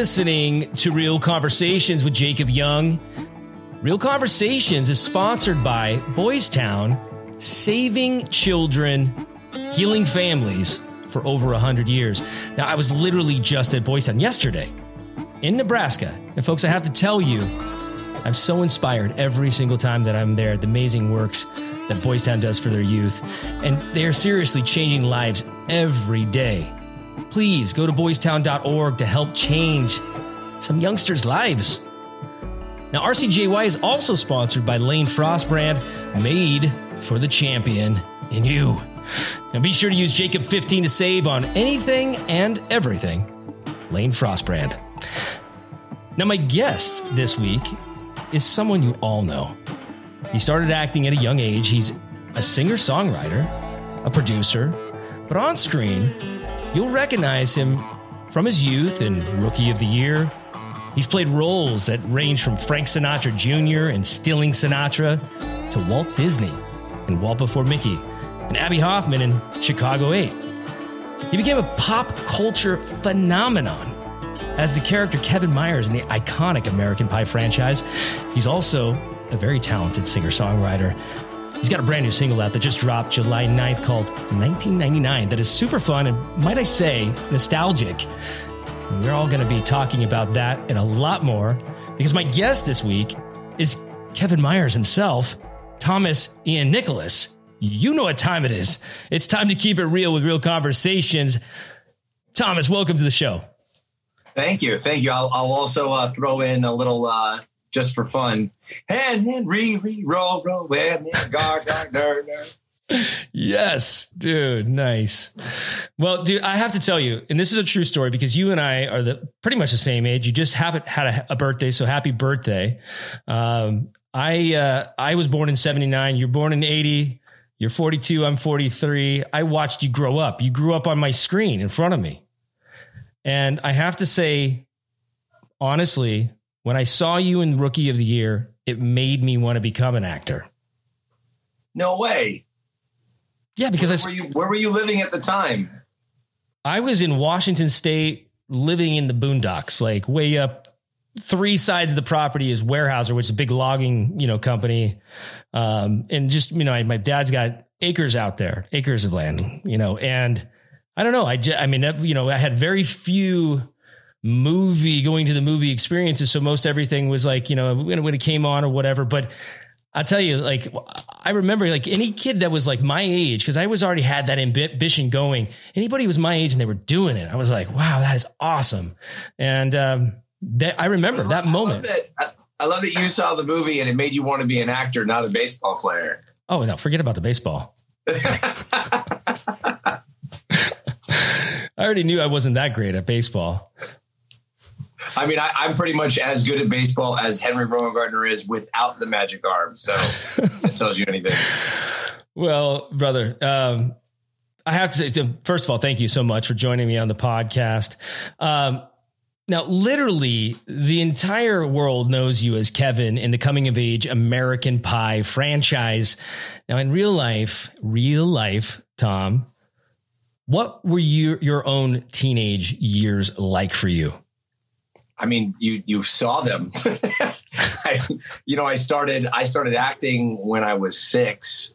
listening to Real Conversations with Jacob Young. Real Conversations is sponsored by Boys Town, saving children, healing families for over 100 years. Now, I was literally just at Boys Town yesterday in Nebraska. And, folks, I have to tell you, I'm so inspired every single time that I'm there, the amazing works that Boys Town does for their youth. And they are seriously changing lives every day please go to boystown.org to help change some youngsters' lives. Now, RCJY is also sponsored by Lane Frost brand, made for the champion in you. Now, be sure to use Jacob 15 to save on anything and everything. Lane Frost brand. Now, my guest this week is someone you all know. He started acting at a young age. He's a singer songwriter, a producer, but on screen, You'll recognize him from his youth and Rookie of the Year. He's played roles that range from Frank Sinatra Jr. and Stealing Sinatra to Walt Disney and Walt Before Mickey and Abbie Hoffman in Chicago 8. He became a pop culture phenomenon as the character Kevin Myers in the iconic American Pie franchise. He's also a very talented singer songwriter He's got a brand new single out that just dropped July 9th called 1999 that is super fun and, might I say, nostalgic. And we're all going to be talking about that and a lot more because my guest this week is Kevin Myers himself, Thomas Ian Nicholas. You know what time it is. It's time to keep it real with real conversations. Thomas, welcome to the show. Thank you. Thank you. I'll, I'll also uh, throw in a little uh, just for fun. And then re re roll roll and gar gar ner ner. Yes, dude, nice. Well, dude, I have to tell you, and this is a true story because you and I are the pretty much the same age. You just haven't had a, a birthday, so happy birthday. Um, I uh, I was born in '79. You're born in '80. You're 42. I'm 43. I watched you grow up. You grew up on my screen in front of me, and I have to say, honestly, when I saw you in Rookie of the Year, it made me want to become an actor. No way. Yeah, because where I were you, where were you living at the time? I was in Washington State, living in the boondocks, like way up. Three sides of the property is Weyerhaeuser, which is a big logging, you know, company. Um, and just you know, my dad's got acres out there, acres of land, you know, and I don't know. I just, I mean, you know, I had very few movie going to the movie experiences. So most everything was like, you know, when, when it came on or whatever. But I'll tell you, like, I remember like any kid that was like my age, because I was already had that ambition going. Anybody was my age and they were doing it. I was like, wow, that is awesome. And um, that, I remember I that moment. I love I love that you saw the movie and it made you want to be an actor, not a baseball player. Oh, no, forget about the baseball. I already knew I wasn't that great at baseball. I mean, I, am pretty much as good at baseball as Henry Rowengartner is without the magic arm. So it tells you anything. Well, brother, um, I have to say, first of all, thank you so much for joining me on the podcast. Um, now, literally, the entire world knows you as Kevin in the coming of age American Pie franchise. Now, in real life, real life, Tom, what were your, your own teenage years like for you? I mean, you you saw them. I, you know, I started I started acting when I was six.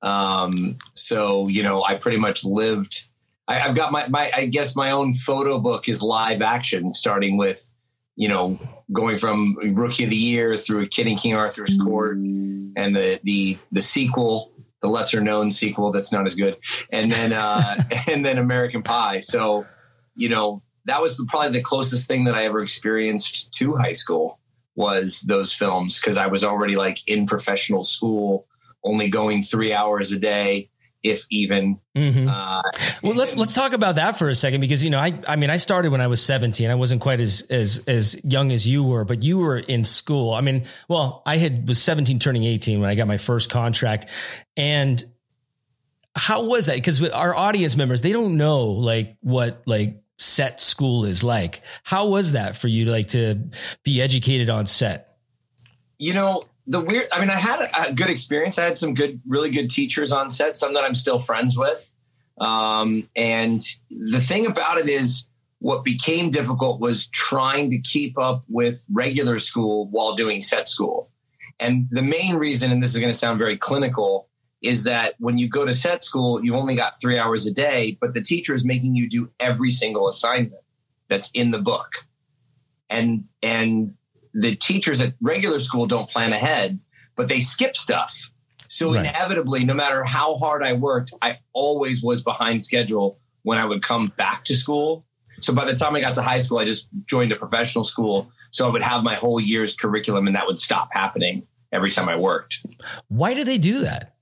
Um, so you know, I pretty much lived. I, have got my my I guess my own photo book is live action, starting with you know going from Rookie of the Year through Kid in King Arthur's Court and the the the sequel, the lesser known sequel that's not as good, and then uh, and then American Pie. So you know that was probably the closest thing that I ever experienced to high school was those films because I was already like in professional school, only going three hours a day, if even. Mm-hmm. Uh, well, let's let's talk about that for a second because you know I I mean I started when I was seventeen. I wasn't quite as as as young as you were, but you were in school. I mean, well, I had was seventeen turning eighteen when I got my first contract, and how was that? Because our audience members they don't know like what like set school is like. How was that for you like to be educated on set? You know, the weird, I mean, I had a, a good experience. I had some good, really good teachers on set, some that I'm still friends with. Um, and the thing about it is what became difficult was trying to keep up with regular school while doing set school. And the main reason, and this is going to sound very clinical, is that when you go to set school, you've only got three hours a day, but the teacher is making you do every single assignment that's in the book. And and the teachers at regular school don't plan ahead, but they skip stuff. So right. inevitably, no matter how hard I worked, I always was behind schedule when I would come back to school. So by the time I got to high school, I just joined a professional school. So I would have my whole year's curriculum and that would stop happening every time I worked. Why do they do that?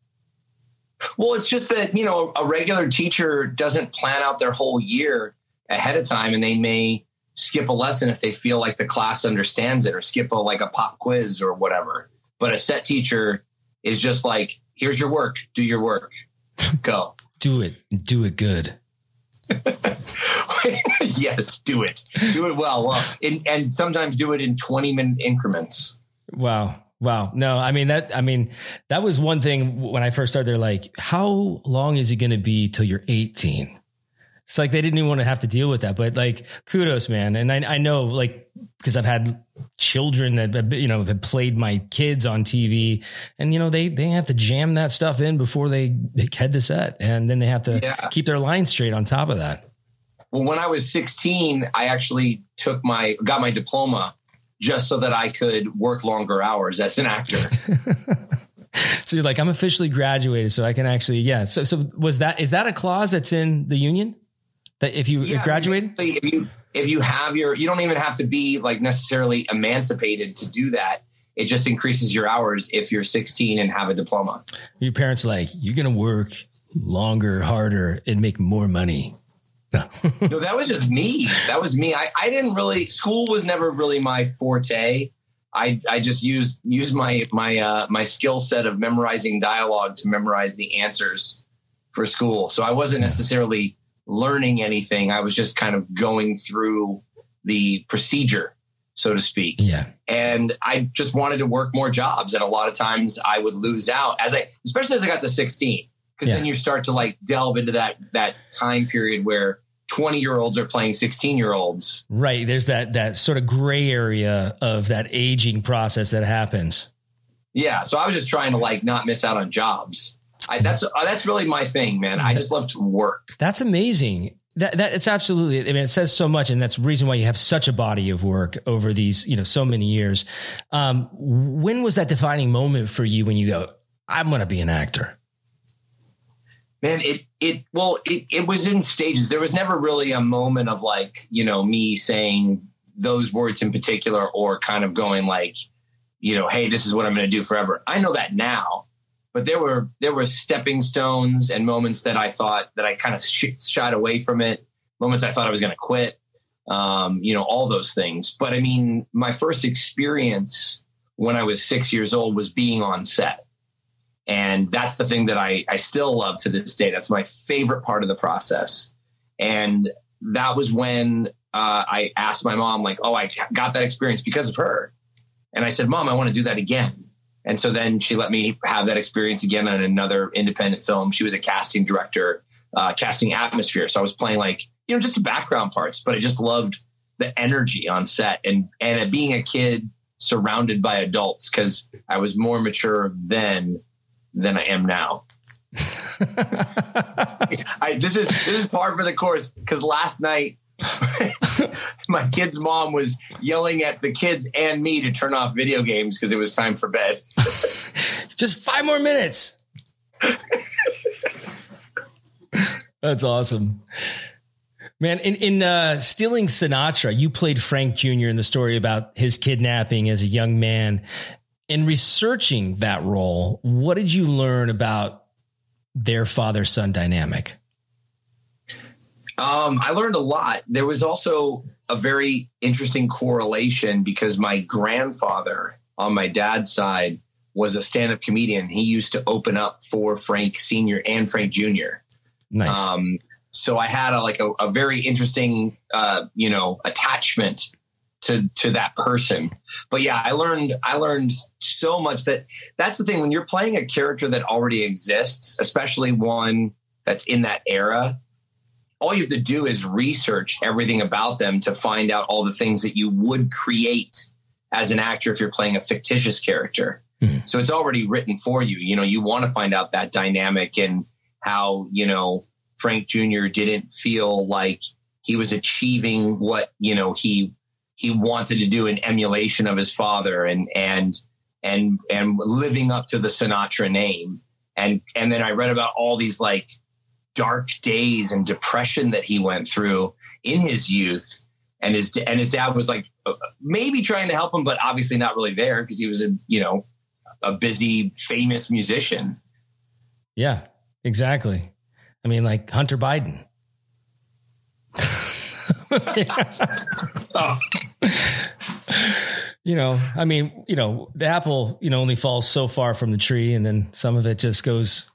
Well, it's just that, you know, a regular teacher doesn't plan out their whole year ahead of time and they may skip a lesson if they feel like the class understands it or skip a like a pop quiz or whatever. But a set teacher is just like, here's your work, do your work. Go. do it. Do it good. yes, do it. Do it well. Well, in, and sometimes do it in 20 minute increments. Wow. Wow. No, I mean that I mean that was one thing when I first started they're like how long is it going to be till you're 18? It's like they didn't even want to have to deal with that, but like kudos man. And I I know like because I've had children that you know have played my kids on TV and you know they they have to jam that stuff in before they head to set and then they have to yeah. keep their line straight on top of that. Well, when I was 16, I actually took my got my diploma just so that I could work longer hours as an actor. so you're like, I'm officially graduated, so I can actually, yeah. So, so was that is that a clause that's in the union that if you yeah, graduate, if you if you have your, you don't even have to be like necessarily emancipated to do that. It just increases your hours if you're 16 and have a diploma. Your parents like you're gonna work longer, harder, and make more money. no, that was just me. That was me. I, I didn't really school was never really my forte. I, I just used used my my uh, my skill set of memorizing dialogue to memorize the answers for school. So I wasn't necessarily learning anything. I was just kind of going through the procedure, so to speak. Yeah. And I just wanted to work more jobs, and a lot of times I would lose out as I, especially as I got to sixteen, because yeah. then you start to like delve into that that time period where 20 year olds are playing 16 year olds. Right. There's that, that sort of gray area of that aging process that happens. Yeah. So I was just trying to like not miss out on jobs. I, that's, uh, that's really my thing, man. I just love to work. That's amazing. That, that it's absolutely, I mean, it says so much and that's the reason why you have such a body of work over these, you know, so many years. Um, when was that defining moment for you when you go, I'm going to be an actor? Man it it well it, it was in stages. There was never really a moment of like you know me saying those words in particular or kind of going like you know hey this is what i'm going to do forever. I know that now but there were there were stepping stones and moments that i thought that i kind of sh- shied away from it moments i thought i was going to quit um, you know all those things. But i mean my first experience when i was six years old was being on set and that's the thing that I, I still love to this day. That's my favorite part of the process. And that was when uh, I asked my mom, like, oh, I got that experience because of her. And I said, Mom, I want to do that again. And so then she let me have that experience again on another independent film. She was a casting director, uh, casting atmosphere. So I was playing like, you know, just the background parts, but I just loved the energy on set and, and being a kid surrounded by adults because I was more mature then than I am now. I, this is this is par for the course because last night my kid's mom was yelling at the kids and me to turn off video games because it was time for bed. Just five more minutes. That's awesome. Man, in, in uh, Stealing Sinatra, you played Frank Jr. in the story about his kidnapping as a young man in researching that role, what did you learn about their father son dynamic? Um, I learned a lot. There was also a very interesting correlation because my grandfather on my dad's side was a stand up comedian. He used to open up for Frank Sr. and Frank Jr. Nice. Um, so I had a, like a, a very interesting, uh, you know, attachment to to that person. But yeah, I learned I learned so much that that's the thing when you're playing a character that already exists, especially one that's in that era, all you have to do is research everything about them to find out all the things that you would create as an actor if you're playing a fictitious character. Mm-hmm. So it's already written for you. You know, you want to find out that dynamic and how, you know, Frank Jr. didn't feel like he was achieving what, you know, he he wanted to do an emulation of his father and and and and living up to the Sinatra name. And and then I read about all these like dark days and depression that he went through in his youth. And his and his dad was like uh, maybe trying to help him, but obviously not really there because he was a you know a busy famous musician. Yeah, exactly. I mean, like Hunter Biden. you know, I mean, you know, the apple, you know, only falls so far from the tree and then some of it just goes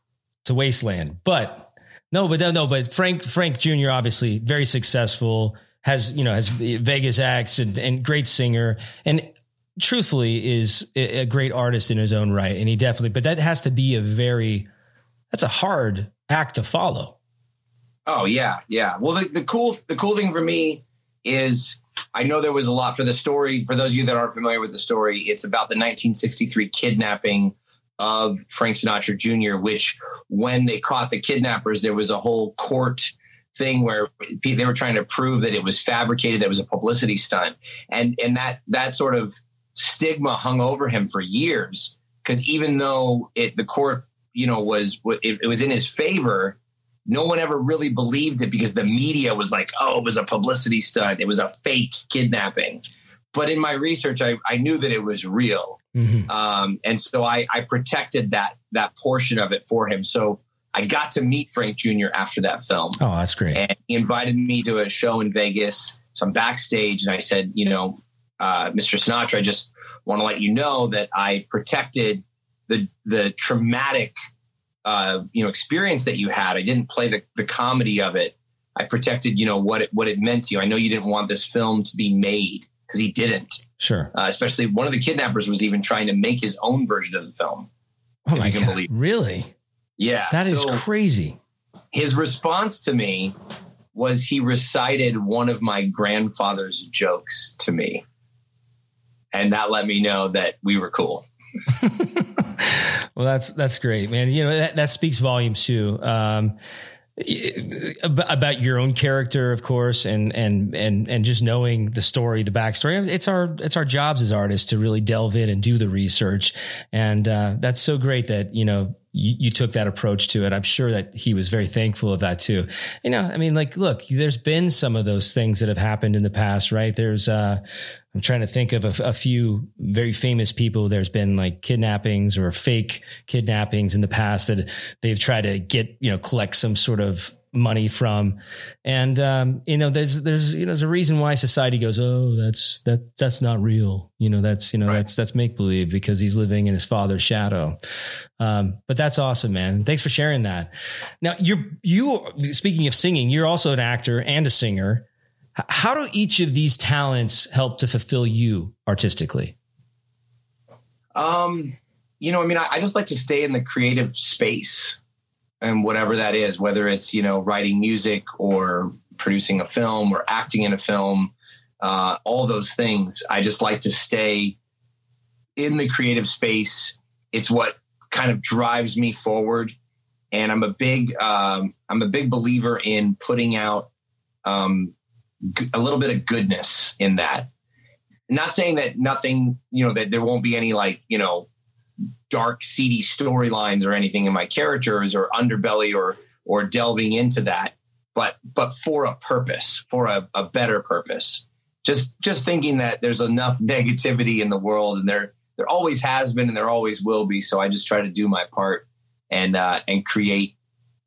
to wasteland. But no, but no, but Frank Frank Jr. obviously very successful. Has you know has Vegas acts and, and great singer and truthfully is a great artist in his own right and he definitely but that has to be a very that's a hard act to follow oh yeah yeah well the, the cool the cool thing for me is i know there was a lot for the story for those of you that aren't familiar with the story it's about the 1963 kidnapping of Frank Sinatra Jr., which when they caught the kidnappers, there was a whole court thing where they were trying to prove that it was fabricated, that was a publicity stunt. And, and that, that sort of stigma hung over him for years. Cause even though it, the court, you know, was, it, it was in his favor, no one ever really believed it because the media was like, oh, it was a publicity stunt. It was a fake kidnapping. But in my research, I, I knew that it was real. Mm-hmm. Um, and so I, I protected that that portion of it for him. So I got to meet Frank Jr. after that film. Oh, that's great. And he invited me to a show in Vegas. So I'm backstage and I said, you know, uh, Mr. Sinatra, I just want to let you know that I protected the the traumatic uh, you know experience that you had. I didn't play the, the comedy of it. I protected, you know, what it what it meant to you. I know you didn't want this film to be made because he didn't. Sure. Uh, especially one of the kidnappers was even trying to make his own version of the film. Oh my God. Believe. Really? Yeah. That is so crazy. His response to me was he recited one of my grandfather's jokes to me. And that let me know that we were cool. well, that's that's great, man. You know that that speaks volumes too. Um, about your own character, of course, and and and and just knowing the story, the backstory. It's our it's our jobs as artists to really delve in and do the research, and uh, that's so great that you know you, you, took that approach to it. I'm sure that he was very thankful of that too. You know, I mean, like, look, there's been some of those things that have happened in the past, right? There's uh, I'm trying to think of a, a, few very famous people. There's been like kidnappings or fake kidnappings in the past that they've tried to get, you know, collect some sort of money from. And, um, you know, there's, there's, you know, there's a reason why society goes, Oh, that's, that, that's not real. You know, that's, you know, right. that's, that's make believe because he's living in his father's shadow. Um, but that's awesome, man. Thanks for sharing that. Now you're, you, speaking of singing, you're also an actor and a singer. How do each of these talents help to fulfill you artistically? Um, you know, I mean, I, I, just like to stay in the creative space and whatever that is, whether it's, you know, writing music or producing a film or acting in a film, uh, all those things. I just like to stay in the creative space. It's what kind of drives me forward. And I'm a big, um, I'm a big believer in putting out, um, a little bit of goodness in that. Not saying that nothing, you know, that there won't be any like, you know, dark, seedy storylines or anything in my characters or underbelly or or delving into that, but but for a purpose, for a, a better purpose. Just just thinking that there's enough negativity in the world and there there always has been and there always will be. So I just try to do my part and uh, and create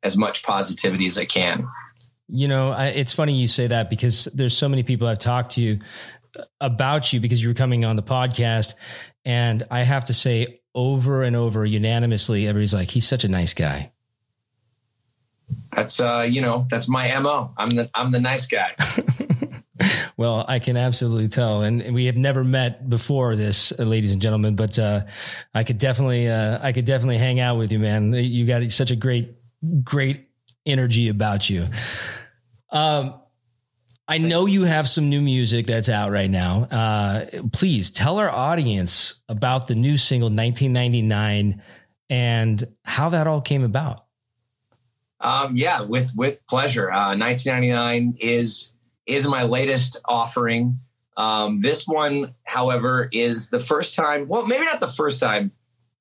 as much positivity as I can. You know, I, it's funny you say that because there's so many people I've talked to about you because you were coming on the podcast. And I have to say over and over unanimously, everybody's like, he's such a nice guy. That's, uh, you know, that's my MO. I'm the, I'm the nice guy. well, I can absolutely tell. And we have never met before this, uh, ladies and gentlemen, but, uh, I could definitely, uh, I could definitely hang out with you, man. You got such a great, great energy about you. Um, I know you have some new music that's out right now. Uh, please tell our audience about the new single 1999 and how that all came about. Um, yeah, with with pleasure. Uh, 1999 is is my latest offering. Um, this one, however, is the first time. Well, maybe not the first time,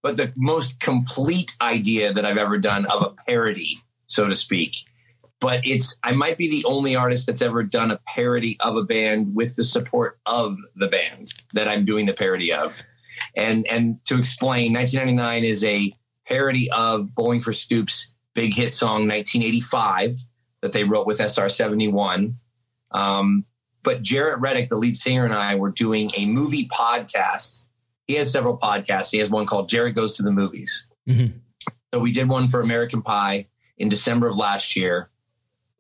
but the most complete idea that I've ever done of a parody, so to speak. But it's I might be the only artist that's ever done a parody of a band with the support of the band that I'm doing the parody of. And and to explain, 1999 is a parody of Bowling for Soup's big hit song 1985 that they wrote with SR 71. Um, but Jaret Reddick, the lead singer, and I were doing a movie podcast. He has several podcasts. He has one called Jaret Goes to the Movies. Mm-hmm. So we did one for American Pie in December of last year.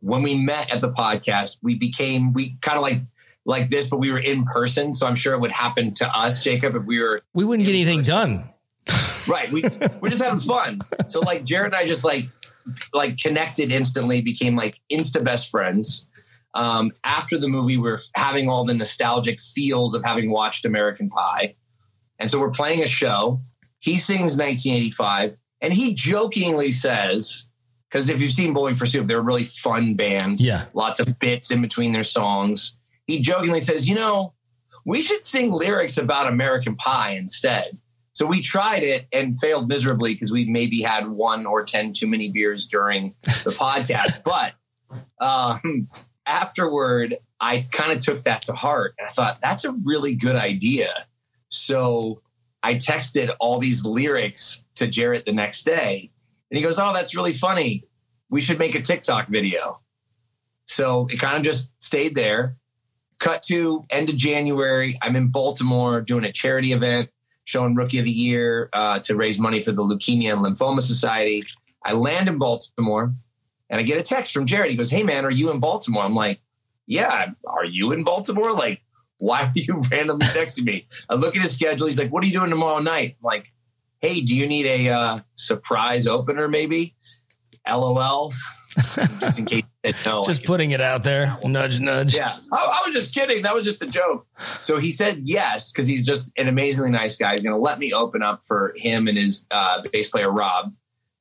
When we met at the podcast, we became we kind of like like this, but we were in person. So I'm sure it would happen to us, Jacob, if we were. We wouldn't get anything person. done. right. We we're just having fun. So like Jaret and I just like like connected instantly, became like insta best friends um, after the movie, we're having all the nostalgic feels of having watched American Pie. And so we're playing a show. He sings 1985, and he jokingly says, because if you've seen Bowling for Soup, they're a really fun band. Yeah. Lots of bits in between their songs. He jokingly says, you know, we should sing lyrics about American Pie instead. So we tried it and failed miserably because we maybe had one or 10 too many beers during the podcast. But um, afterward, I kind of took that to heart and I thought, that's a really good idea. So I texted all these lyrics to Jaret the next day. And he goes, Oh, that's really funny. We should make a TikTok video. So it kind of just stayed there. Cut to end of January. I'm in Baltimore doing a charity event, showing Rookie of the Year uh, to raise money for the Leukemia and Lymphoma Society. I land in Baltimore and I get a text from Jaret. He goes, Hey, man, are you in Baltimore? I'm like, Yeah, are you in Baltimore? Like, why are you randomly texting me? I look at his schedule. He's like, What are you doing tomorrow night? I'm like, Hey, do you need a uh, surprise opener maybe? LOL. just in case no. Just putting it out there. Nudge, nudge. Yeah. I, I, was just kidding. That was just a joke. So he said yes, because he's just an amazingly nice guy. He's going to let me open up for him and his uh, bass player, Rob,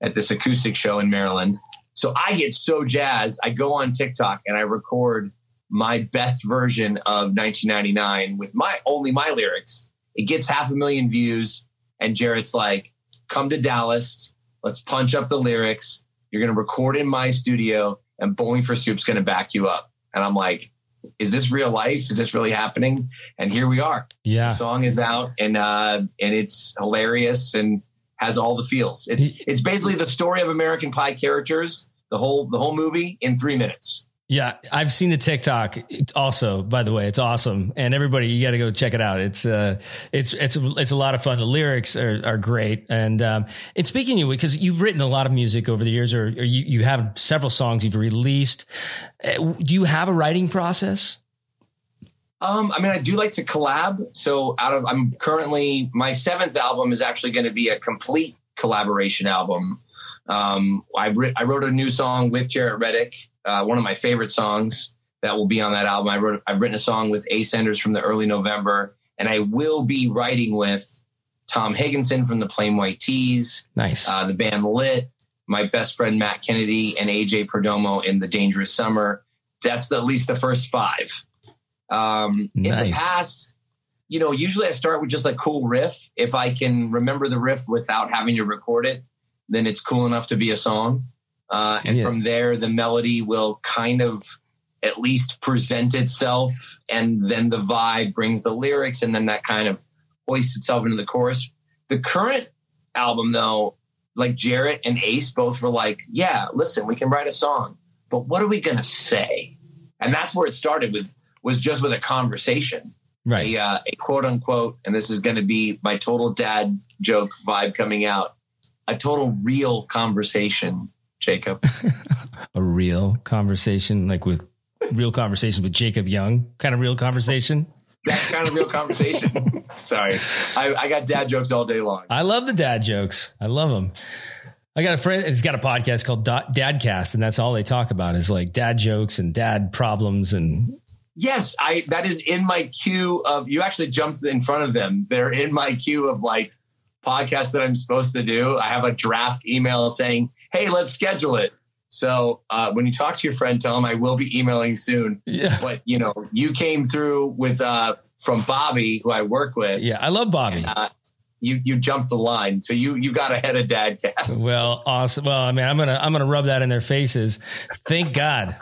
at this acoustic show in Maryland. So I get so jazzed. I go on TikTok and I record my best version of 1999 with my only my lyrics. It gets half a million views, and Jaret's like, "Come to Dallas. Let's punch up the lyrics. You're going to record in my studio, and Bowling for Soup's going to back you up." And I'm like, "Is this real life? Is this really happening?" And here we are. Yeah, the song is out, and uh, and it's hilarious and has all the feels. It's it's basically the story of American Pie characters, the whole the whole movie in three minutes. Yeah, I've seen the TikTok. Also, by the way, it's awesome, and everybody, you got to go check it out. It's uh, it's it's it's a lot of fun. The lyrics are, are great, and um, and speaking of you because you've written a lot of music over the years, or, or you you have several songs you've released. Uh, do you have a writing process? Um, I mean, I do like to collab. So out of I'm currently my seventh album is actually going to be a complete collaboration album. Um, I, re- I wrote a new song with Jaret Reddick, uh, one of my favorite songs that will be on that album. I wrote I've written a song with Ace Enders from the early November, and I will be writing with Tom Higginson from the Plain White T's, nice, uh, the band Lit, my best friend Matt Kennedy, and AJ Perdomo in the Dangerous Summer. That's the, at least the first five. Um, nice. In the past, you know, usually I start with just a cool riff. If I can remember the riff without having to record it, then it's cool enough to be a song. Uh, and yeah. from there, the melody will kind of at least present itself, and then the vibe brings the lyrics, and then that kind of hoists itself into the chorus. The current album, though, like Jaret and Ace both were like, "Yeah, listen, we can write a song, but what are we gonna say?" And that's where it started with was just with a conversation, right? A, uh, a quote unquote, and this is going to be my total dad joke vibe coming out. A total real conversation, Jacob. a real conversation, like with real conversations with Jacob Young, kind of real conversation. That's kind of real conversation. Sorry, I, I got dad jokes all day long. I love the dad jokes. I love them. I got a friend. He's got a podcast called Dadcast, and that's all they talk about is like dad jokes and dad problems and. Yes, I that is in my queue of. You actually jumped in front of them. They're in my queue of like podcasts that I'm supposed to do. I have a draft email saying, "Hey, let's schedule it." So uh, when you talk to your friend, tell him I will be emailing soon. Yeah. But you know, you came through with uh, from Bobby, who I work with. Yeah, I love Bobby. Uh, you you jumped the line, so you you got ahead of Dadcast. Well, awesome. Well, I mean, I'm gonna I'm gonna rub that in their faces. Thank God.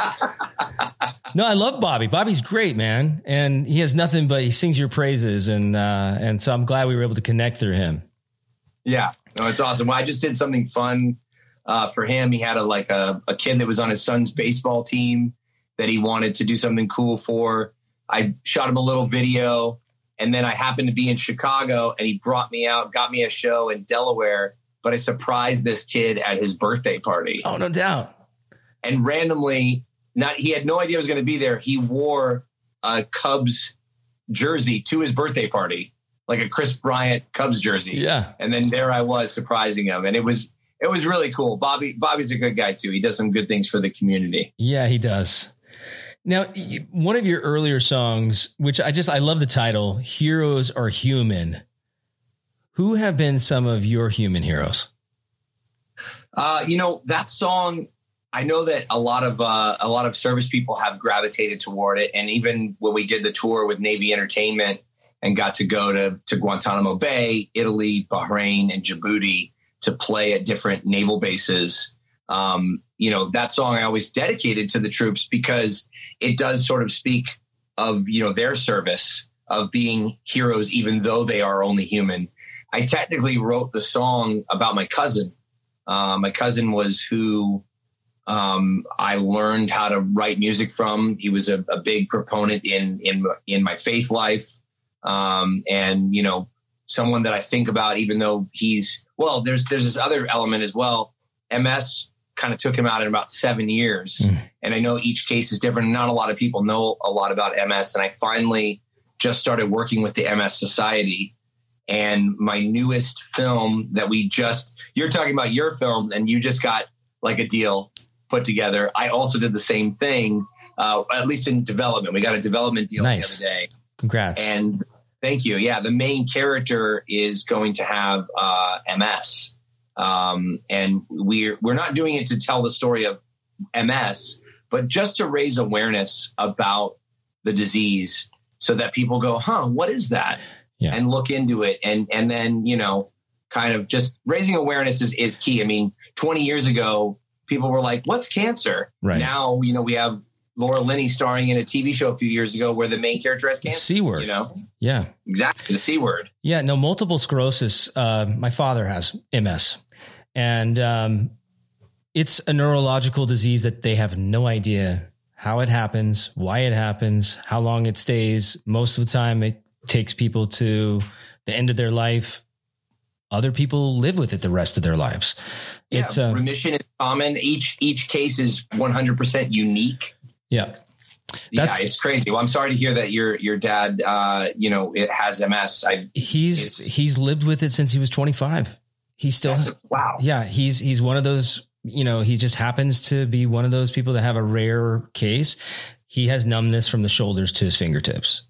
no, I love Bobby. Bobby's great, man, and he has nothing but he sings your praises, and uh, and so I'm glad we were able to connect through him. Yeah, no, it's awesome. Well, I just did something fun uh, for him. He had a like a, a kid that was on his son's baseball team that he wanted to do something cool for. I shot him a little video, and then I happened to be in Chicago, and he brought me out, got me a show in Delaware. But I surprised this kid at his birthday party. Oh, no doubt. And randomly, not he had no idea I was going to be there. He wore a Cubs jersey to his birthday party, like a Kris Bryant Cubs jersey. Yeah. And then there I was surprising him, and it was it was really cool. Bobby Bobby's a good guy too. He does some good things for the community. Yeah, he does. Now, one of your earlier songs, which I just I love the title, "Heroes Are Human." Who have been some of your human heroes? Uh, you know that song. I know that a lot of uh, a lot of service people have gravitated toward it, and even when we did the tour with Navy Entertainment and got to go to to Guantanamo Bay, Italy, Bahrain, and Djibouti, to play at different naval bases. Um, you know, that song I always dedicated to the troops because it does sort of speak of, you know, their service of being heroes, even though they are only human. I technically wrote the song about my cousin. Uh, my cousin was who um, I learned how to write music from. He was a, a big proponent in in in my faith life, um, and you know, someone that I think about, even though he's well, there's there's this other element as well. MS kind of took him out in about seven years, mm. and I know each case is different. Not a lot of people know a lot about MS, and I finally just started working with the MS Society. And my newest film that we just you're talking about your film, and you just got like a deal put together. I also did the same thing, uh, at least in development. We got a development deal nice. the other day. Congrats. And Thank you. Yeah, the main character is going to have uh, MS, um, and we're we're not doing it to tell the story of MS, but just to raise awareness about the disease, so that people go, "Huh, what is that?" Yeah. and look into it, and and then you know, kind of just raising awareness is is key. I mean, twenty years ago, people were like, "What's cancer?" Right now, you know, we have Laura Linney starring in a TV show a few years ago where the main character has cancer. C word. You know? Yeah. Exactly. The C word. Yeah. No, multiple sclerosis. Uh, my father has MS. And um, it's a neurological disease that they have no idea how it happens, why it happens, how long it stays. Most of the time, it takes people to the end of their life. Other people live with it the rest of their lives. Yeah, it's uh, remission is common. Each each case is 100% unique. Yeah. That's, yeah, it's crazy. Well, I'm sorry to hear that your your dad, uh, you know, it has MS. I, he's he's lived with it since he was 25. He still a, wow. Yeah, he's he's one of those. You know, he just happens to be one of those people that have a rare case. He has numbness from the shoulders to his fingertips.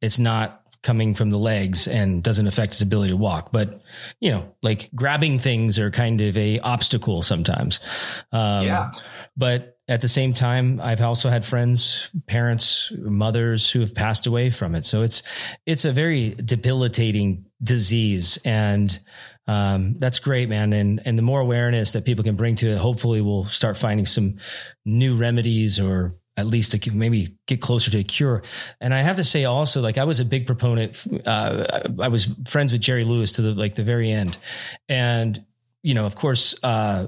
It's not coming from the legs and doesn't affect his ability to walk. But you know, like grabbing things are kind of a obstacle sometimes. Um, yeah. But at the same time, I've also had friends, parents, mothers who have passed away from it. So it's it's a very debilitating disease, and um, that's great, man. And and the more awareness that people can bring to it, hopefully, we'll start finding some new remedies or at least maybe get closer to a cure. And I have to say also, like I was a big proponent. Uh, I was friends with Jerry Lewis to the like the very end, and you know, of course. Uh,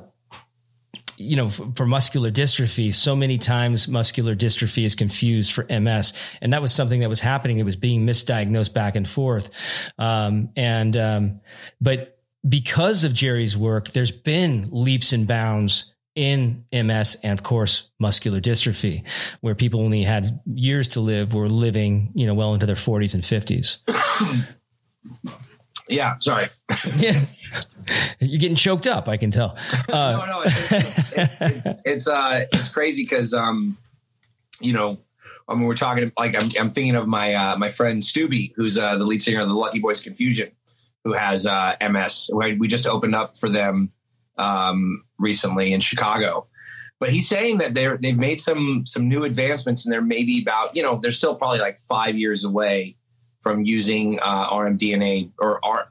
you know, for, muscular dystrophy, so many times muscular dystrophy is confused for MS. And that was something that was happening. It was being misdiagnosed back and forth. Um, and, um, but because of Jerry's work, there's been leaps and bounds in MS and of course muscular dystrophy, where people only had years to live were living, you know, well into their 40s and 50s. Yeah, sorry. yeah, you're getting choked up. I can tell. Uh, no, no, it's it's, it's, it's, uh, it's crazy because um, you know, I mean, we're talking like I'm, I'm thinking of my uh, my friend Stubby, who's uh, the lead singer of the Lucky Boys Confusion, who has uh, MS. We just opened up for them um, recently in Chicago, but he's saying that they're they've made some some new advancements, and they're maybe about you know they're still probably like five years away from using uh, rmDNA or R,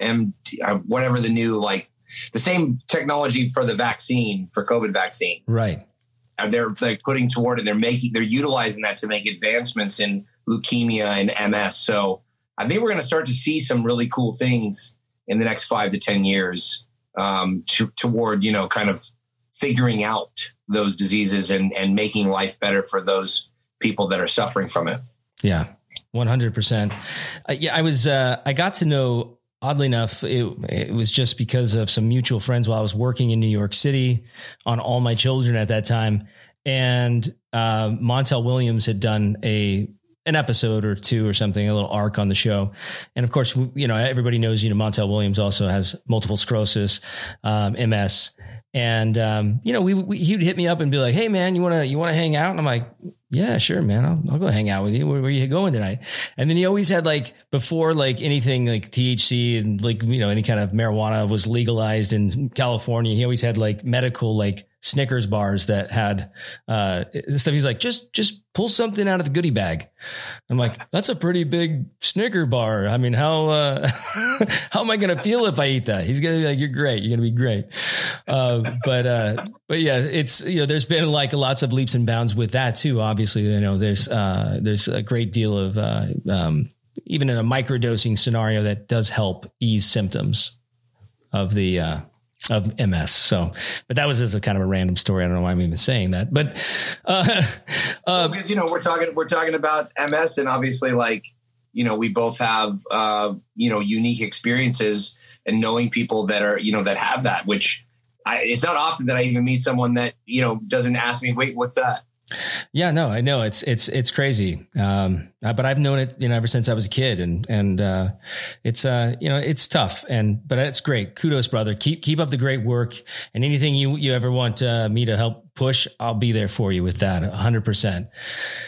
RM, uh, whatever the new, like the same technology for the vaccine, for COVID vaccine. Right. And they're like putting toward it. They're making, they're utilizing that to make advancements in leukemia and MS. So I think we're going to start to see some really cool things in the next five to 10 years um, to, toward, you know, kind of figuring out those diseases and, and making life better for those people that are suffering from it. Yeah. One hundred percent. Uh, yeah, I was. Uh, I got to know. Oddly enough, it, it was just because of some mutual friends while I was working in New York City on All My Children at that time, and uh, Montel Williams had done a an episode or two or something, a little arc on the show. And of course, you know, everybody knows, you know, Montel Williams also has multiple sclerosis, um, MS. And, um, you know, we, we, he would hit me up and be like, Hey man, you want to, you want to hang out? And I'm like, yeah, sure, man. I'll, I'll, go hang out with you. Where, where, are you going tonight? And then he always had like before like anything like THC and like, you know, any kind of marijuana was legalized in California. He always had like medical, like Snickers bars that had uh, stuff. He's like, just just pull something out of the goodie bag. I'm like, that's a pretty big Snicker bar. I mean, how uh, how am I to feel if I eat that? He's to be like, you're great. You're to be great. Uh, but uh, but yeah, it's you know, there's been like lots of leaps and bounds with that too. Obviously, you know, there's uh, there's a great deal of uh, um, even in a microdosing scenario that does help ease symptoms of the of MS. So, but that was just a kind of a random story. I don't know why I'm even saying that, but uh, uh, because you know we're talking we're talking about MS, and obviously, like you know, we both have uh, you know unique experiences and knowing people that are you know that have that. Which I, it's not often that I even meet someone that you know doesn't ask me, "Wait, what's that?" Yeah, no, I know it's it's it's crazy. Um, uh, but I've known it, you know, ever since I was a kid, and and uh, it's uh, you know, it's tough, and but it's great. Kudos, brother. Keep keep up the great work, and anything you you ever want uh, me to help push, I'll be there for you with that, hundred percent.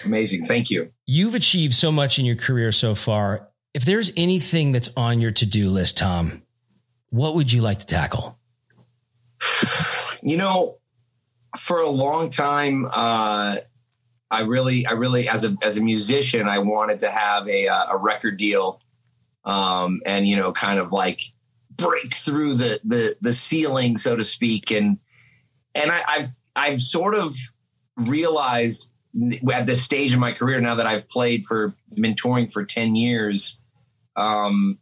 Amazing, thank you. You've achieved so much in your career so far. If there's anything that's on your to do list, Tom, what would you like to tackle? You know, for a long time, uh, I really, I really, as a as a musician, I wanted to have a uh, a record deal, um, and you know, kind of like break through the the the ceiling, so to speak, and and I, I've I've sort of realized at this stage in my career now that I've played for mentoring for ten years, um,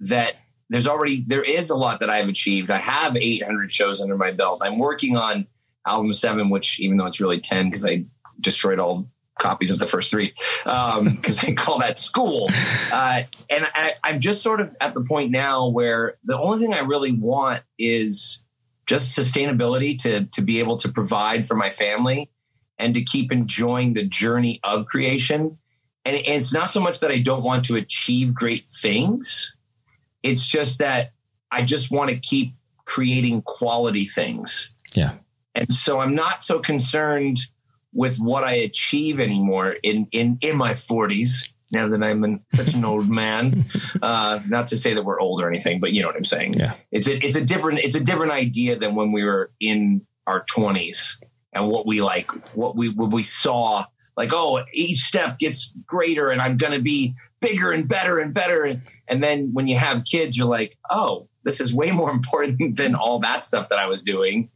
that there's already there is a lot that I've achieved. I have 800 shows under my belt. I'm working on album seven, which even though it's really 10, because I destroyed all copies of the first three, because um, I call that school. Uh, and I, I'm just sort of at the point now where the only thing I really want is just sustainability to, to be able to provide for my family and to keep enjoying the journey of creation. And it's not so much that I don't want to achieve great things. It's just that I just want to keep creating quality things. Yeah. And so I'm not so concerned with what I achieve anymore in in in my 40s. Now that I'm an, such an old man, uh, not to say that we're old or anything, but you know what I'm saying. Yeah, it's a it's a different it's a different idea than when we were in our 20s and what we like what we what we saw like oh each step gets greater and I'm going to be bigger and better and better and and then when you have kids you're like oh this is way more important than all that stuff that I was doing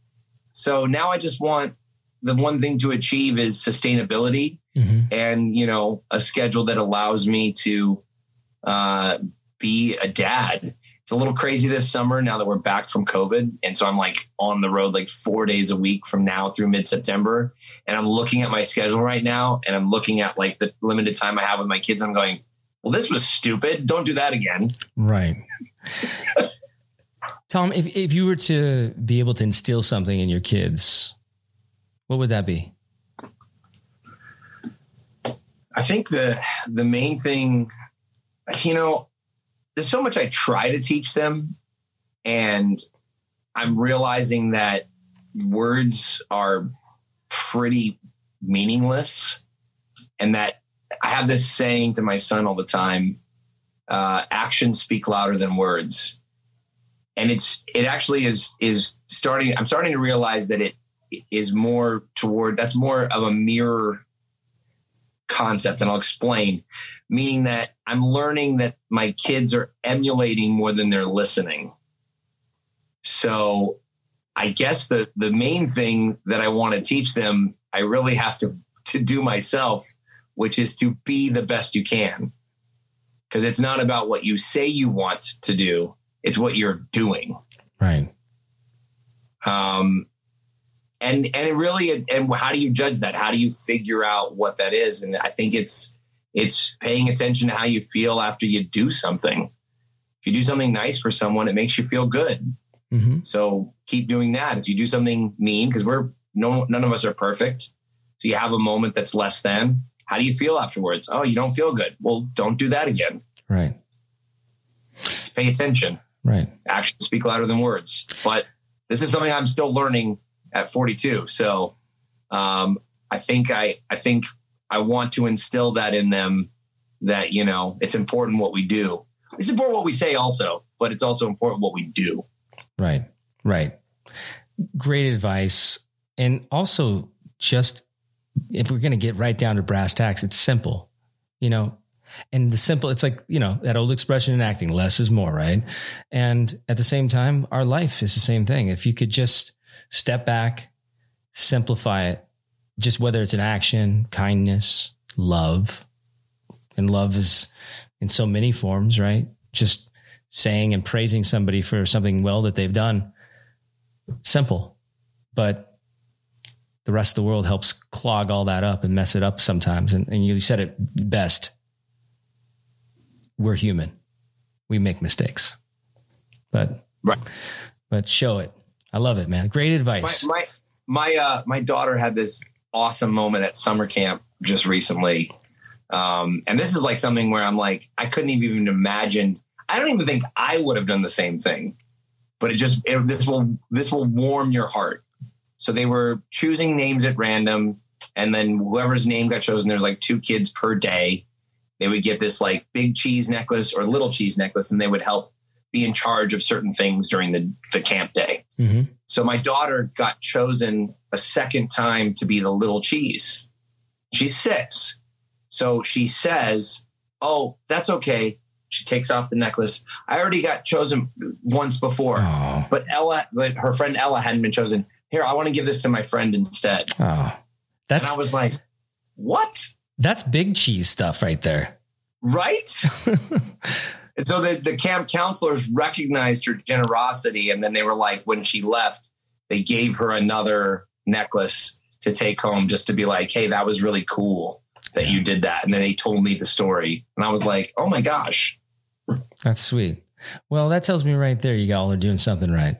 so now I just want the one thing to achieve is sustainability mm-hmm. and, you know, a schedule that allows me to uh, be a dad. It's a little crazy this summer now that we're back from COVID. And so I'm like on the road like four days a week from now through mid September. And I'm looking at my schedule right now and I'm looking at like the limited time I have with my kids. I'm going, well, this was stupid. Don't do that again. Right. Tom, if, if you were to be able to instill something in your kids, what would that be? I think the the main thing, you know, there's so much I try to teach them, and I'm realizing that words are pretty meaningless, and that I have this saying to my son all the time: uh, "Actions speak louder than words." And it's it actually is is starting. I'm starting to realize that it is more toward that's more of a mirror concept, and I'll explain. Meaning that I'm learning that my kids are emulating more than they're listening. So I guess the the main thing that I want to teach them, I really have to to do myself, which is to be the best you can. Because it's not about what you say you want to do, it's what you're doing. Right. Um and and it really and how do you judge that? How do you figure out what that is? And I think it's it's paying attention to how you feel after you do something. If you do something nice for someone, it makes you feel good. Mm-hmm. So keep doing that. If you do something mean, because we're no none of us are perfect. So you have a moment that's less than. How do you feel afterwards? Oh, you don't feel good. Well, don't do that again. Right. Just pay attention. Right. Actions speak louder than words. But this is something I'm still learning at 42. So um, I think I I think I want to instill that in them that you know it's important what we do. It's important what we say also, but it's also important what we do. Right. Right. Great advice. And also just if we're going to get right down to brass tacks, it's simple, you know, and the simple, it's like, you know, that old expression in acting, less is more, right? And at the same time, our life is the same thing. If you could just step back, simplify it, just whether it's an action, kindness, love, and love is in so many forms, right? Just saying and praising somebody for something well that they've done. Simple, but the rest of the world helps clog all that up and mess it up sometimes. And, and you said it best. We're human. We make mistakes, but Right. but show it. I love it, man. Great advice. My my my, uh, my daughter had this awesome moment at summer camp just recently, um, and this is like something where I'm like I couldn't even imagine. I don't even think I would have done the same thing, but it just it, this will this will warm your heart. So they were choosing names at random, and then whoever's name got chosen, there's like two kids per day. They would get this like big cheese necklace or little cheese necklace, and they would help be in charge of certain things during the, the camp day. hmm So my daughter got chosen a second time to be the little cheese. She's six. So she says, Oh, that's okay. She takes off the necklace. I already got chosen once before, Oh, but Ella, but her friend Ella hadn't been chosen. Here, I want to give this to my friend instead. oh, And that's I was like, What? That's big cheese stuff right there. Right? And so the, the camp counselors recognized her generosity. And then they were like, when she left, they gave her another necklace to take home just to be like, hey, that was really cool that you did that. And then they told me the story. And I was like, oh my gosh, That's sweet. Well, that tells me right there, you all are doing something right.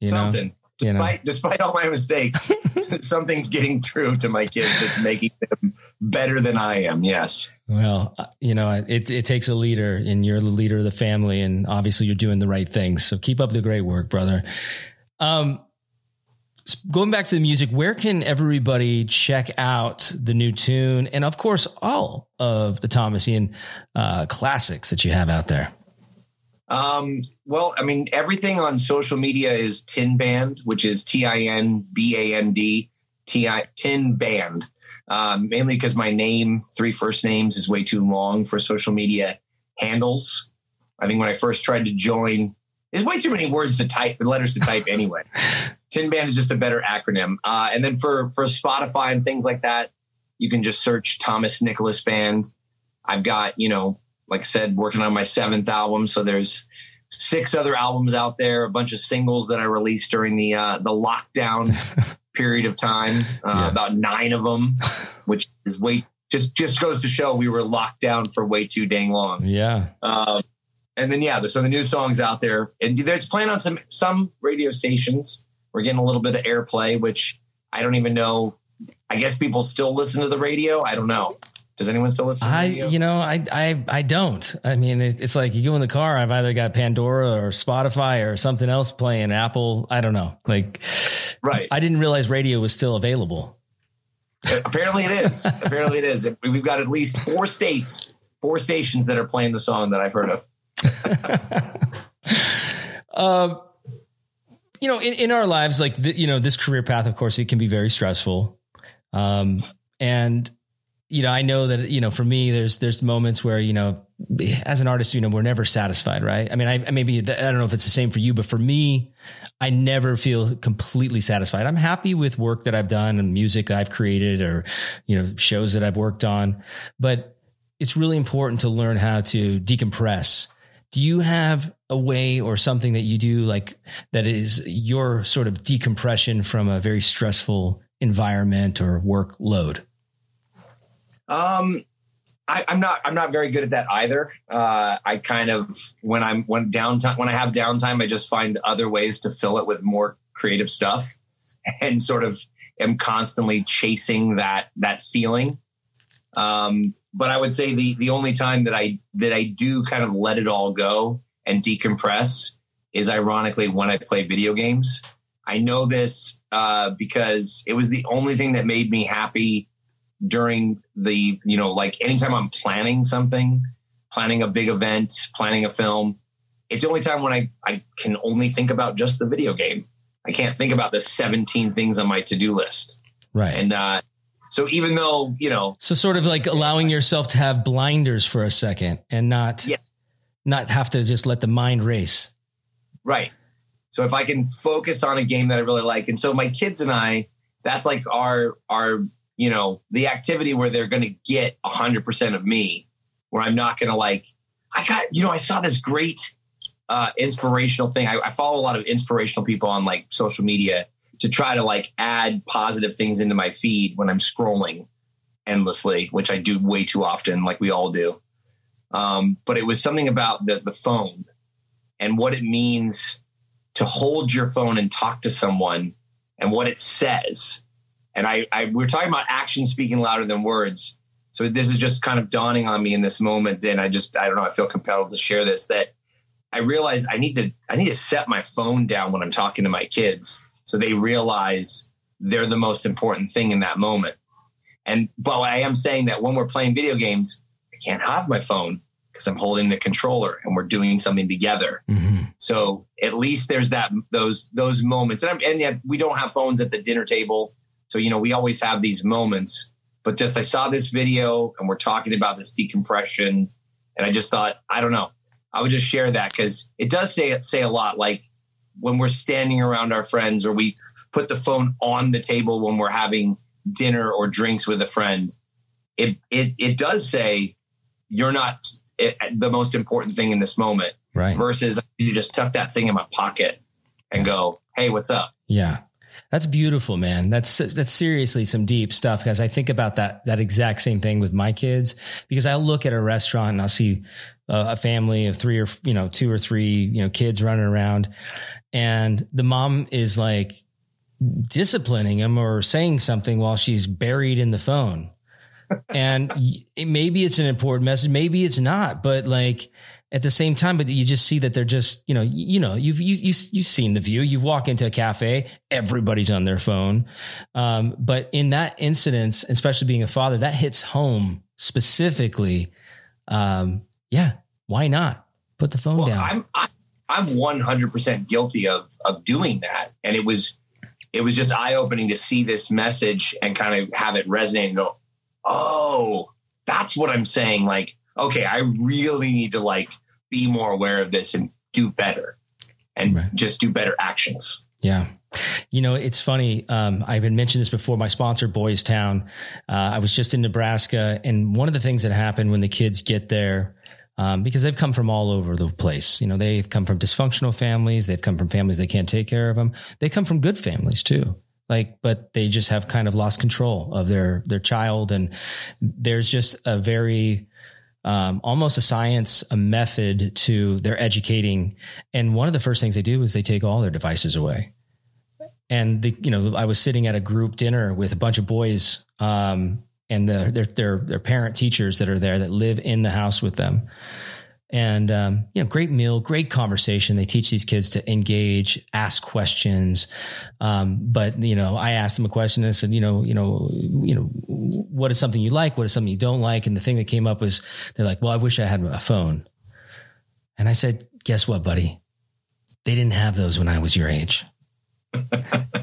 You know, something. You know. Despite, despite all my mistakes, something's getting through to my kids that's making them better than I am. Yes. Well, uh, you know, it it takes a leader, and you're the leader of the family, and obviously you're doing the right things. So keep up the great work, brother. Um, going back to the music, where can everybody check out the new tune, and of course, all of the Thomas Ian uh, classics that you have out there? Um, well, I mean, everything on social media is Tin Band, which is T I N B A N D, T I Tin Band. Um, mainly because my name, three first names, is way too long for social media handles. I think when I first tried to join, there's way too many words to type, letters to type anyway. Tin Band is just a better acronym. Uh, and then for for Spotify and things like that, you can just search Thomas Nicholas Band. I've got, you know, like I said, working on my seventh album. So there's six other albums out there, a bunch of singles that I released during the uh, the lockdown period of time. Uh, Yeah. About nine of them, which is way just just goes to show we were locked down for way too dang long. Yeah, Um, and then yeah, so the new songs out there, and there's playing on some some radio stations. We're getting a little bit of airplay, which I don't even know. I guess people still listen to the radio. I don't know. Does anyone still listen? To I, you know, I, I, I don't. I mean, it's like you go in the car. I've either got Pandora or Spotify or something else playing. Apple. I don't know. Like, right. I didn't realize radio was still available. Apparently, it is. Apparently, it is. We've got at least four states, four stations that are playing the song that I've heard of. um, you know, in, in our lives, like the, you know, this career path, of course, it can be very stressful. Um, and you know, I know that, you know, for me, there's, there's moments where, you know, as an artist, you know, we're never satisfied, right? I mean, I maybe, I don't know if it's the same for you, but for me, I never feel completely satisfied. I'm happy with work that I've done and music I've created or, you know, shows that I've worked on, but it's really important to learn how to decompress. Do you have a way or something that you do like that is your sort of decompression from a very stressful environment or workload? Um, I, am not. I'm not very good at that either. Uh, I kind of when I'm when downtime when I have downtime, I just find other ways to fill it with more creative stuff, and sort of am constantly chasing that that feeling. Um, but I would say the the only time that I that I do kind of let it all go and decompress is ironically when I play video games. I know this uh, because it was the only thing that made me happy during the, you know, like anytime I'm planning something, planning a big event, planning a film, it's the only time when I, I can only think about just the video game. I can't think about the 17 things on my to do list. Right. And, uh, so even though, you know, so sort of like allowing yourself to have blinders for a second and not, yeah. not have to just let the mind race. Right. So if I can focus on a game that I really like. And so my kids and I, that's like our, our you know, the activity where they're going to get 100% of me, where I'm not going to like, I got, you know, I saw this great uh, inspirational thing. I, I follow a lot of inspirational people on like social media to try to like add positive things into my feed when I'm scrolling endlessly, which I do way too often, like we all do. Um, but it was something about the, the phone and what it means to hold your phone and talk to someone and what it says and I, I we're talking about action speaking louder than words. So this is just kind of dawning on me in this moment. And I just, I don't know, I feel compelled to share this that I realized I need to, I need to set my phone down when I'm talking to my kids so they realize they're the most important thing in that moment. And, but I am saying that when we're playing video games, I can't have my phone because I'm holding the controller and we're doing something together. Mm-hmm. So at least there's that, those, those moments. And, and yet we don't have phones at the dinner table so, you know, we always have these moments, but just I saw this video and we're talking about this decompression. And I just thought, I don't know, I would just share that because it does say, say a lot. Like when we're standing around our friends or we put the phone on the table when we're having dinner or drinks with a friend, it, it, it does say you're not it, the most important thing in this moment. Right. Versus you just tuck that thing in my pocket and go, Hey, what's up? Yeah. That's beautiful, man. That's that's seriously some deep stuff because I think about that that exact same thing with my kids because I'll look at a restaurant and I'll see a, a family of three or you know two or three you know kids running around, and the mom is like disciplining them or saying something while she's buried in the phone, and maybe it's an important message, maybe it's not, but like at the same time, but you just see that they're just, you know, you know, you've, you, you, you've seen the view, you walk into a cafe, everybody's on their phone. Um, but in that incident, especially being a father, that hits home specifically. Um, yeah. Why not put the phone well, down? I'm, I, I'm 100% guilty of, of doing that. And it was, it was just eye opening to see this message and kind of have it resonate and go, Oh, that's what I'm saying. Like, okay, I really need to like be more aware of this and do better and right. just do better actions. Yeah. You know, it's funny. Um, I've been mentioned this before. My sponsor, Boys Town. Uh, I was just in Nebraska, and one of the things that happened when the kids get there, um, because they've come from all over the place. You know, they've come from dysfunctional families. They've come from families that can't take care of them. They come from good families too. Like, but they just have kind of lost control of their their child, and there's just a very um, almost a science, a method to their educating. And one of the first things they do is they take all their devices away. And the, you know, I was sitting at a group dinner with a bunch of boys, um, and the, their their their parent teachers that are there that live in the house with them. And um, you know, great meal, great conversation. They teach these kids to engage, ask questions. Um, but you know, I asked them a question. And I said, you know, you know, you know, what is something you like? What is something you don't like? And the thing that came up was, they're like, well, I wish I had a phone. And I said, guess what, buddy? They didn't have those when I was your age.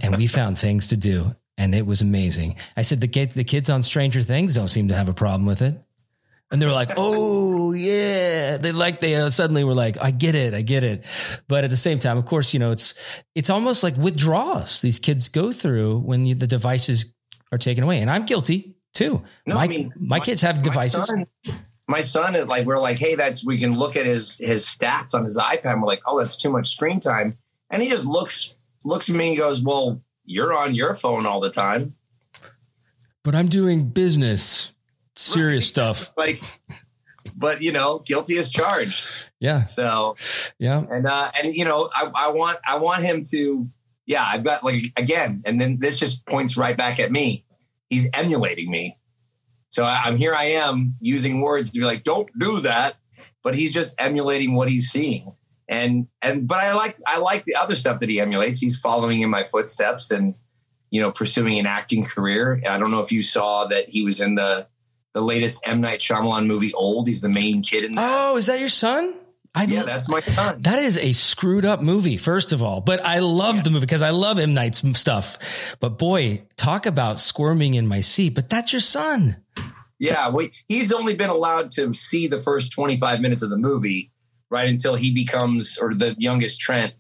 and we found things to do and it was amazing. I said the kid, the kids on Stranger Things don't seem to have a problem with it, and they were like, "Oh yeah," they like they uh, suddenly were like, "I get it, I get it," but at the same time, of course, you know it's it's almost like withdrawals these kids go through when you, the devices are taken away, and I'm guilty too. No, my I mean, my, my kids have my devices. Son, my son is like, we're like, hey, that's we can look at his his stats on his iPad. We're like, oh, that's too much screen time, and he just looks looks at me and goes, well you're on your phone all the time. But I'm doing business, serious stuff. Like, but you know, guilty as charged. Yeah. So, yeah. And, uh, and you know, I, I want, I want him to, yeah, I've got like, again, and then this just points right back at me. He's emulating me. So I, I'm here I am using words to be like, don't do that. But he's just emulating what he's seeing and and but I like I like the other stuff that he emulates. He's following in my footsteps and you know pursuing an acting career. I don't know if you saw that he was in the the latest M Night Shyamalan movie, Old. He's the main kid in that. Oh, is that your son? I yeah, that's my son. That is a screwed up movie, first of all. But I love yeah. the movie because I love M Night's stuff. But boy, talk about squirming in my seat. But that's your son. Yeah, well, he's only been allowed to see the first 25 minutes of the movie right until he becomes or the youngest Trent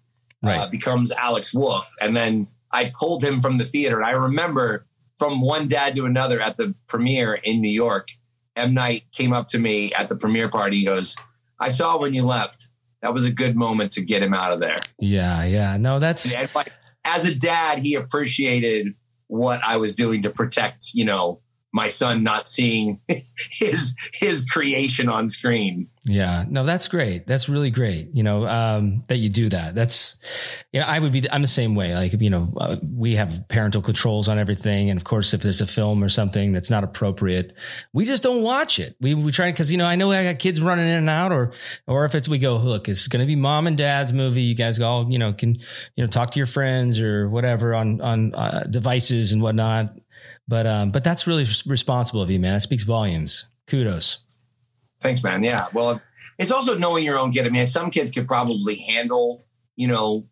uh, right. uh, becomes Alex Wolff, and then I pulled him from the theater. And I remember from one dad to another at the premiere in New York, M Night came up to me at the premiere party. He goes, "I saw when you left. That was a good moment to get him out of there." Yeah, yeah. No, that's and like, as a dad, he appreciated what I was doing to protect, you know, my son not seeing his his creation on screen. Yeah, no, that's great. That's really great. You know, um, that you do that. That's, you know, I would be, I'm the same way. Like, you know, uh, we have parental controls on everything. And of course, if there's a film or something that's not appropriate, we just don't watch it. We, we try, cause, you know, I know I got kids running in and out or, or if it's, we go, look, it's going to be mom and dad's movie. You guys all, you know, can, you know, talk to your friends or whatever on, on uh, devices and whatnot. But, um, but that's really responsible of you, man. That speaks volumes. Kudos. Thanks, man. Yeah. Well, it's also knowing your own kid. I mean, some kids could probably handle, you know,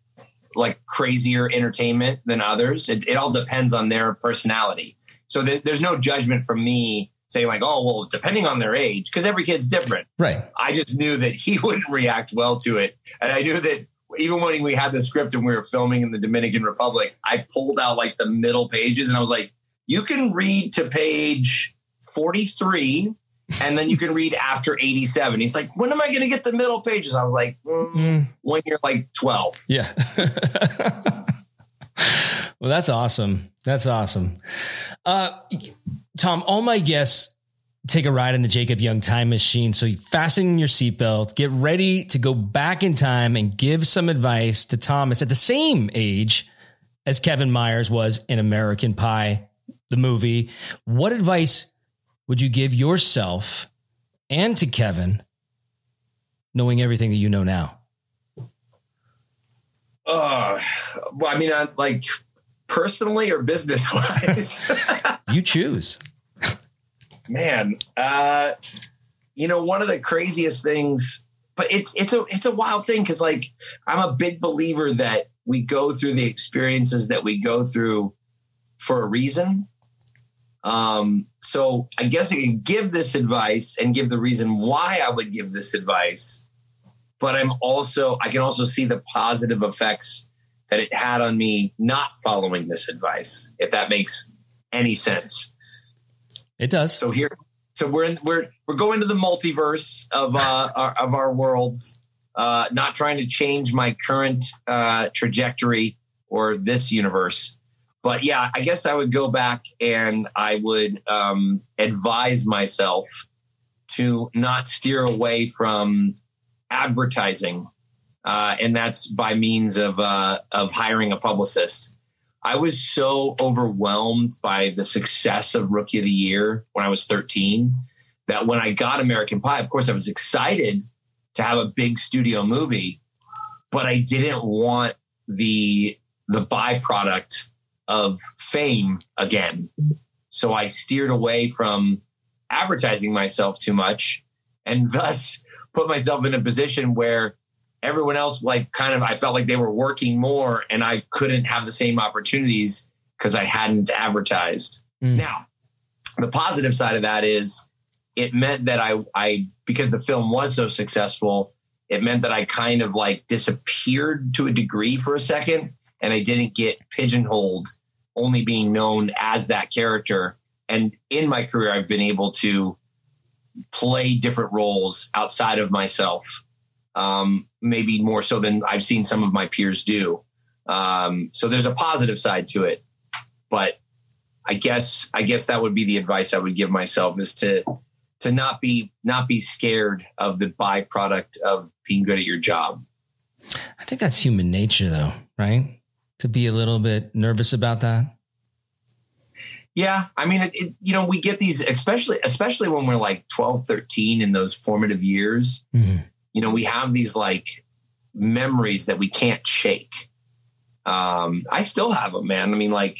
like crazier entertainment than others. It, it all depends on their personality. So th- there's no judgment from me saying like, oh, well, depending on their age, because every kid's different. Right. I just knew that he wouldn't react well to it. And I knew that even when we had the script and we were filming in the Dominican Republic, I pulled out like the middle pages and I was like, you can read to page 43 and then you can read after 87. He's like, when am I going to get the middle pages? I was like, mm, mm. when you're like 12. Yeah. well, that's awesome. That's awesome. Uh, Tom, all my guests take a ride in the Jacob Young time machine. So you fasten your seatbelt, get ready to go back in time and give some advice to Thomas at the same age as Kevin Myers was in American Pie, the movie. What advice would you give yourself and to Kevin, knowing everything that you know now? Uh, well, I mean, uh, like personally or business wise? you choose. Man, uh, you know, one of the craziest things, but it's it's a it's a wild thing because like I'm a big believer that we go through the experiences that we go through for a reason. Um, so I guess I can give this advice and give the reason why I would give this advice, but I'm also I can also see the positive effects that it had on me not following this advice, if that makes any sense. It does. So here, so we're in, we're we're going to the multiverse of uh, our, of our worlds. Uh, not trying to change my current uh, trajectory or this universe, but yeah, I guess I would go back and I would um, advise myself to not steer away from advertising, uh, and that's by means of uh, of hiring a publicist. I was so overwhelmed by the success of Rookie of the Year when I was 13 that when I got American Pie, of course, I was excited to have a big studio movie, but I didn't want the the byproduct of fame again. So I steered away from advertising myself too much and thus put myself in a position where everyone else like kind of I felt like they were working more and I couldn't have the same opportunities because I hadn't advertised. Mm. Now, the positive side of that is it meant that I I because the film was so successful, it meant that I kind of like disappeared to a degree for a second and I didn't get pigeonholed only being known as that character. And in my career I've been able to play different roles outside of myself um, maybe more so than I've seen some of my peers do. Um, so there's a positive side to it, but I guess I guess that would be the advice I would give myself is to to not be not be scared of the byproduct of being good at your job. I think that's human nature, though, right? To be a little bit nervous about that. Yeah, I mean, it, it, you know, we get these, especially especially when we're like 12, 13 in those formative years. Mm-hmm you know, we have these like memories that we can't shake. Um, I still have them, man. I mean, like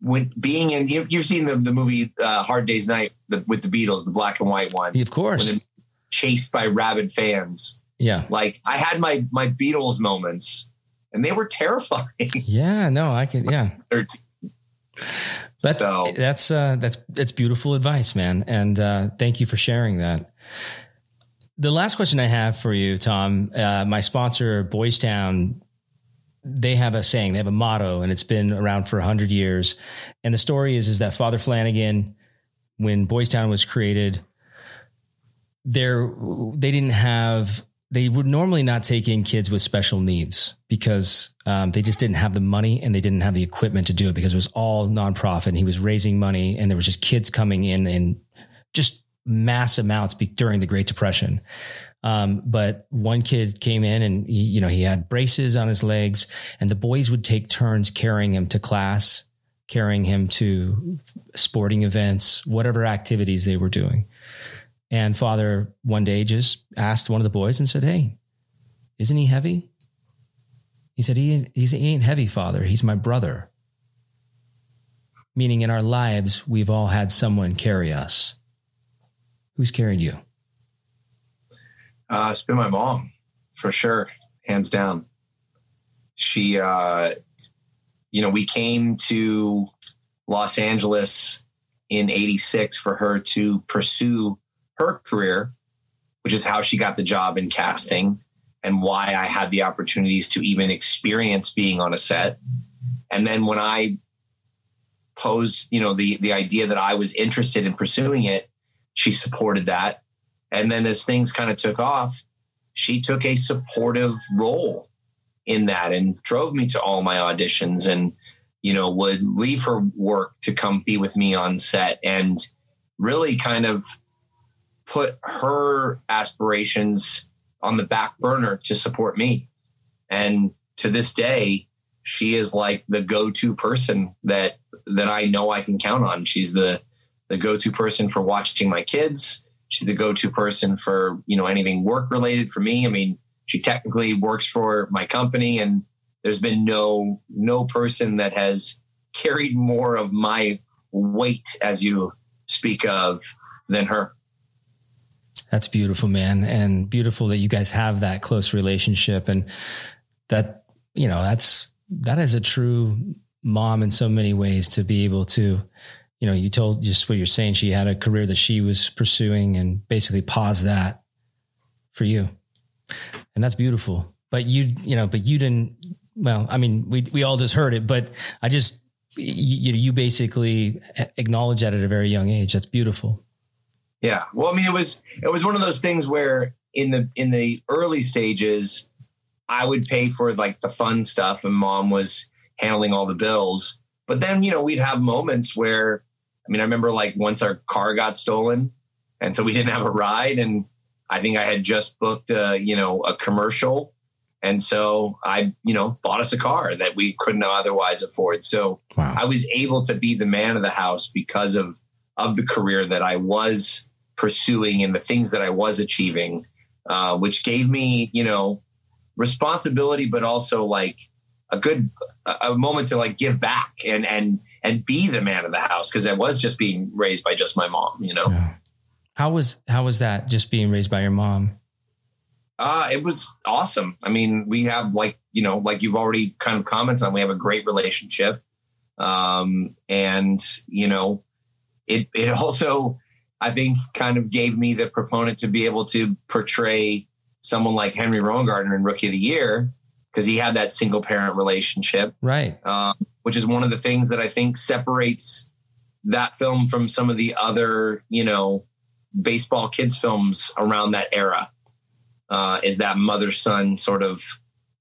when being in, you, have seen the, the movie uh, Hard Day's Night the, with the Beatles, the black and white one, of course, chased by rabid fans. Yeah, like I had my my Beatles moments, and they were terrifying. Yeah, no, I can. Yeah, that's so. that's uh, that's that's beautiful advice, man, and uh, thank you for sharing that. The last question I have for you, Tom, uh, my sponsor, Boys Town, they have a saying, they have a motto, and it's been around for 100 years. And the story is, is that Father Flanagan, when Boys Town was created, there they didn't have they would normally not take in kids with special needs because um, they just didn't have the money and they didn't have the equipment to do it because it was all nonprofit and he was raising money and there was just kids coming in and just mass amounts during the Great Depression. Um, but one kid came in and he, you know he had braces on his legs, and the boys would take turns carrying him to class, carrying him to sporting events, whatever activities they were doing. And father one day just asked one of the boys and said, "Hey, isn't he heavy?" He said, "He he ain't heavy, father. He's my brother." Meaning, in our lives, we've all had someone carry us Who's carried you? Uh, it's been my mom, for sure, hands down. She, uh, you know, we came to Los Angeles in 86 for her to pursue her career, which is how she got the job in casting and why I had the opportunities to even experience being on a set. And then when I posed, you know, the the idea that I was interested in pursuing it, she supported that. And then as things kind of took off, she took a supportive role in that and drove me to all my auditions and, you know, would leave her work to come be with me on set and really kind of put her aspirations on the back burner to support me. And to this day, she is like the go-to person that that I know I can count on. She's the the go-to person for watching my kids. She's the go-to person for, you know, anything work related for me. I mean, she technically works for my company and there's been no no person that has carried more of my weight as you speak of than her. That's beautiful, man. And beautiful that you guys have that close relationship and that, you know, that's that is a true mom in so many ways to be able to you know, you told just what you're saying. She had a career that she was pursuing and basically paused that for you. And that's beautiful. But you, you know, but you didn't, well, I mean, we, we all just heard it, but I just, you, know, you basically acknowledge that at a very young age. That's beautiful. Yeah. Well, I mean, it was, it was one of those things where in the, in the early stages, I would pay for like the fun stuff and mom was handling all the bills. But then, you know, we'd have moments where I mean, I remember like once our car got stolen, and so we didn't have a ride, and I think I had just booked a you know a commercial, And so I, you know, bought us a car that we couldn't otherwise afford. So wow. I was able to be the man of the house because of of the career that I was pursuing and the things that I was achieving, uh, which gave me, you know, responsibility, but also like a good a moment to like give back and and and be the man of the house because I was just being raised by just my mom, you know. Yeah. How was how was that just being raised by your mom? Uh, it was awesome. I mean, we have like, you know, like you've already kind of commented on, we have a great relationship. Um, and you know, it, it also, I think kind of gave me the proponent to be able to portray someone like Henry Rowengartner in Rookie of the Year because he had that single parent relationship. Right. Um, which is one of the things that I think separates that film from some of the other, you know, baseball kids films around that era uh, is that mother son sort of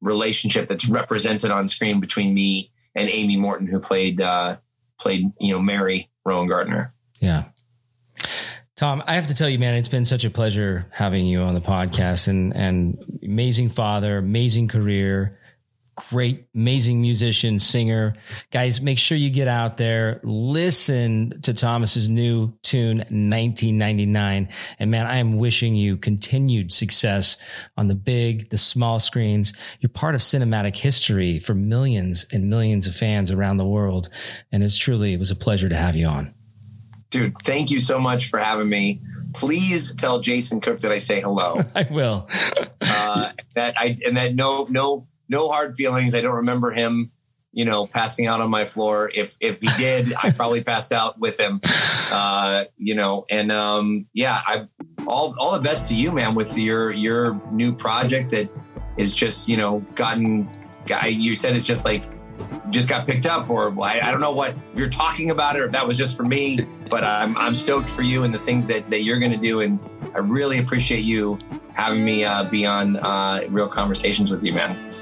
relationship that's represented on screen between me and Amy Morton, who played uh, played you know Mary Rowengartner. Yeah. Tom, I have to tell you, man, it's been such a pleasure having you on the podcast and and amazing father, amazing career, great, amazing musician, singer. Guys, make sure you get out there, listen to Thomas's new tune, 1999. And man, I am wishing you continued success on the big, the small screens. You're part of cinematic history for millions and millions of fans around the world. And it's truly, it was a pleasure to have you on. Dude, thank you so much for having me. Please tell Jason Cook that I say hello. I will. uh, that I and that no no no hard feelings. I don't remember him, you know, passing out on my floor. If if he did, I probably passed out with him. Uh, you know, and um, yeah, I all all the best to you, man, with your your new project that is just you know gotten. Guy, you said it's just like just got picked up, or I, I don't know what you're talking about, or if that was just for me. But I'm I'm stoked for you and the things that that you're going to do, and I really appreciate you having me uh, be on uh, real conversations with you, man.